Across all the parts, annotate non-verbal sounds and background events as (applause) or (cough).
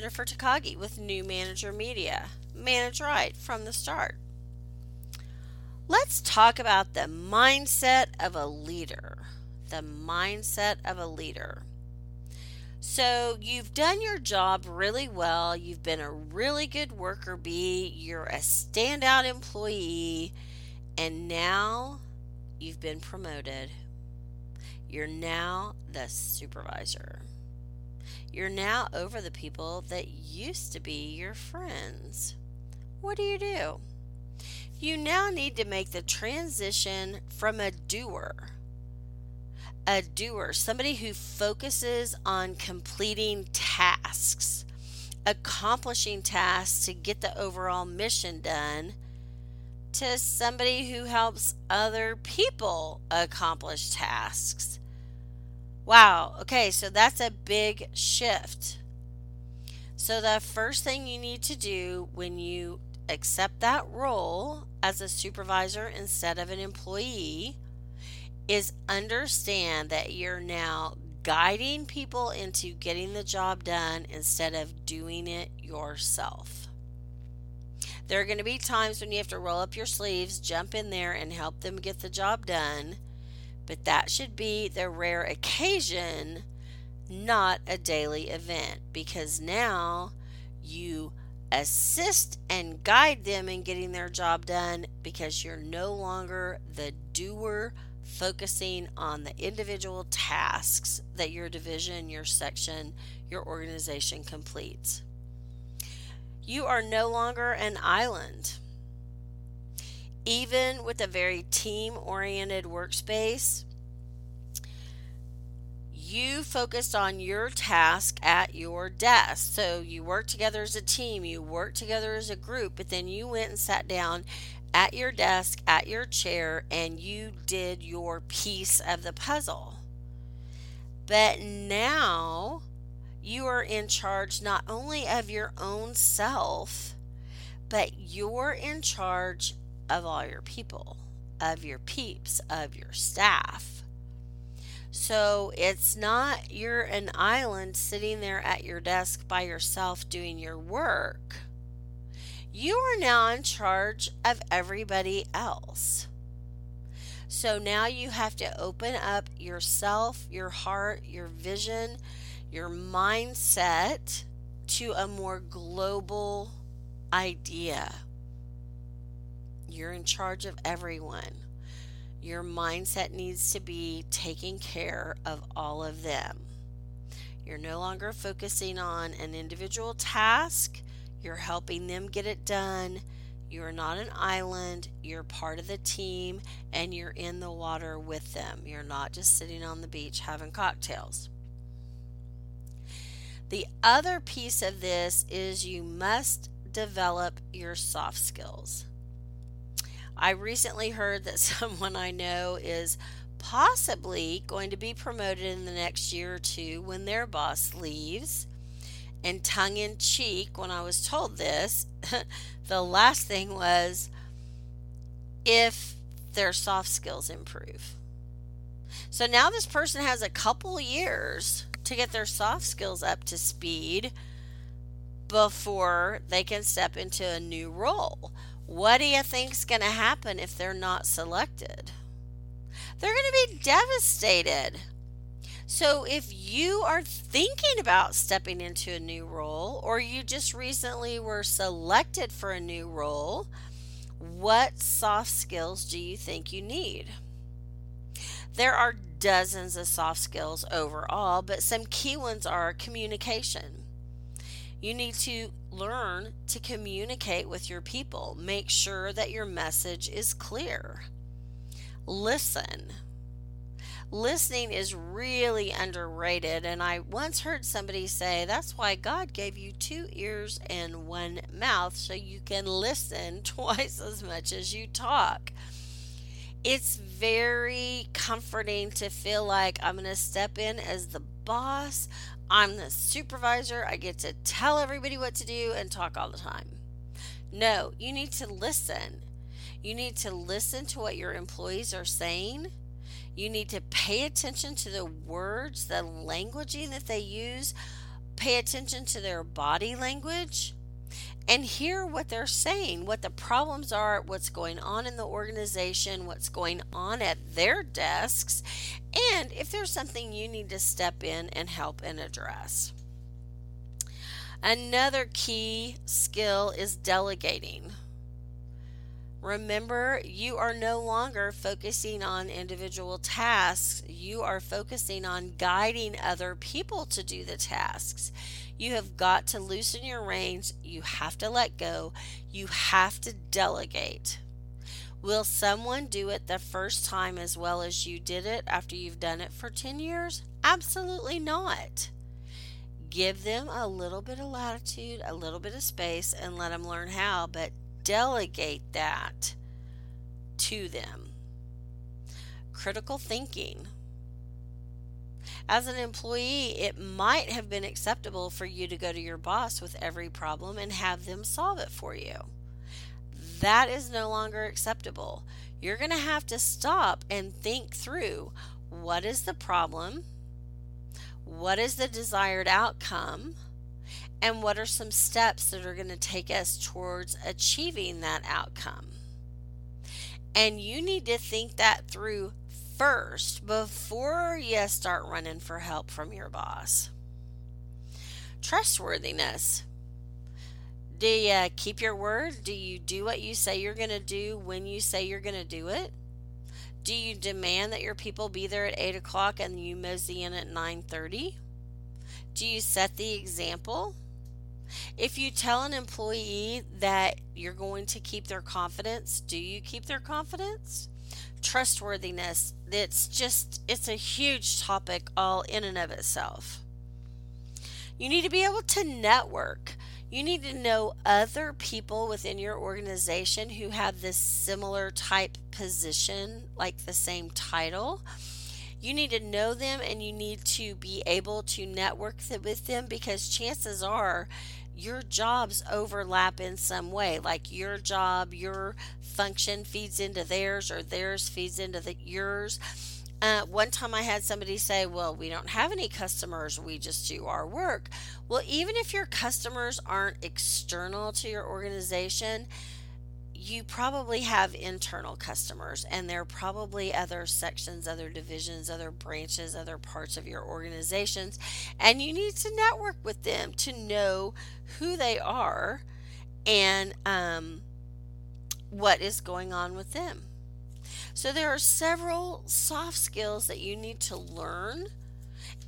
Jennifer Takagi with New Manager Media. Manage right from the start. Let's talk about the mindset of a leader. The mindset of a leader. So, you've done your job really well. You've been a really good worker bee. You're a standout employee. And now you've been promoted. You're now the supervisor. You're now over the people that used to be your friends. What do you do? You now need to make the transition from a doer, a doer, somebody who focuses on completing tasks, accomplishing tasks to get the overall mission done, to somebody who helps other people accomplish tasks. Wow, okay, so that's a big shift. So, the first thing you need to do when you accept that role as a supervisor instead of an employee is understand that you're now guiding people into getting the job done instead of doing it yourself. There are going to be times when you have to roll up your sleeves, jump in there, and help them get the job done, but that should be the rare occasion, not a daily event, because now you assist and guide them in getting their job done because you're no longer the doer focusing on the individual tasks that your division, your section, your organization completes. You are no longer an island. Even with a very team oriented workspace, you focused on your task at your desk. So you work together as a team, you work together as a group, but then you went and sat down at your desk, at your chair, and you did your piece of the puzzle. But now you are in charge not only of your own self, but you're in charge of all your people, of your peeps, of your staff. So it's not you're an island sitting there at your desk by yourself doing your work. You are now in charge of everybody else. So now you have to open up yourself, your heart, your vision, your mindset to a more global idea. You're in charge of everyone. Your mindset needs to be taking care of all of them. You're no longer focusing on an individual task, you're helping them get it done. You're not an island, you're part of the team, and you're in the water with them. You're not just sitting on the beach having cocktails. The other piece of this is you must develop your soft skills. I recently heard that (laughs) someone I know is possibly going to be promoted in the next year or two when their boss leaves. And tongue in cheek, when I was told this, (laughs) the last thing was if their soft skills improve. So now this person has a couple years to get their soft skills up to speed before they can step into a new role. What do you think's going to happen if they're not selected? They're going to be devastated. So, if you are thinking about stepping into a new role, or you just recently were selected for a new role, What soft skills do you think you need? There are dozens of soft skills overall, but some key ones are communication. You need to learn to communicate with your people. Make sure that your message is clear. Listen. Listening is really underrated, and I once heard somebody say that's why God gave you two ears and one mouth so you can listen (laughs) twice as much as you talk it's very comforting to feel like I'm going to step in as the boss. I'm the supervisor. I get to tell everybody what to do and talk all the time. No, you need to listen. You need to listen to what your employees are saying. You need to pay attention to the words, the languaging that they use. Pay attention to their body language and hear what they're saying, what the problems are, what's going on in the organization, what's going on at their desks, and if there's something you need to step in and help and address. Another key skill is delegating. Remember, you are no longer focusing on individual tasks. You are focusing on guiding other people to do the tasks. You have got to loosen your reins. You have to let go. You have to delegate. Will someone do it the first time as well as you did it after you've done it for 10 years? Absolutely not. Give them a little bit of latitude, a little bit of space, and let them learn how, but delegate that to them. Critical thinking. As an employee, it might have been acceptable for you to go to your boss with every problem and have them solve it for you. That is no longer acceptable. You're going to have to stop and think through what is the problem? What is the desired outcome? And what are some steps that are going to take us towards achieving that outcome? And you need to think that through first before you start running for help from your boss. Trustworthiness. Do you keep your word? Do you do what you say you're going to do when you say you're going to do it? Do you demand that your people be there at 8 o'clock and you mosey in at 9.30? Do you set the example? If you tell an employee that you're going to keep their confidence, do you keep their confidence? trustworthiness it's just it's a huge topic all in and of itself you need to be able to network you need to know other people within your organization who have this similar type position like the same title you need to know them and you need to be able to network with them because chances are your jobs overlap in some way. Like your job, your function feeds into theirs, or theirs feeds into the, yours. Uh, one time I had somebody say, Well, we don't have any customers, we just do our work. Well, even if your customers aren't external to your organization, you probably have internal customers, and there are probably other sections, other divisions, other branches, other parts of your organizations, and you need to network with them to know who they are and um, what is going on with them. So, there are several soft skills that you need to learn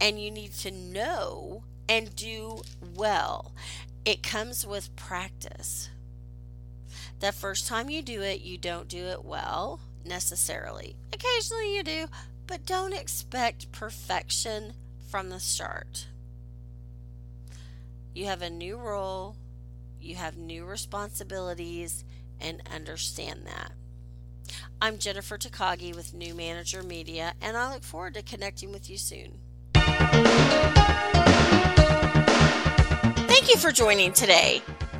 and you need to know and do well. It comes with practice. The first time you do it, you don't do it well necessarily. Occasionally you do, but don't expect perfection from the start. You have a new role, you have new responsibilities, and understand that. I'm Jennifer Takagi with New Manager Media, and I look forward to connecting with you soon. Thank you for joining today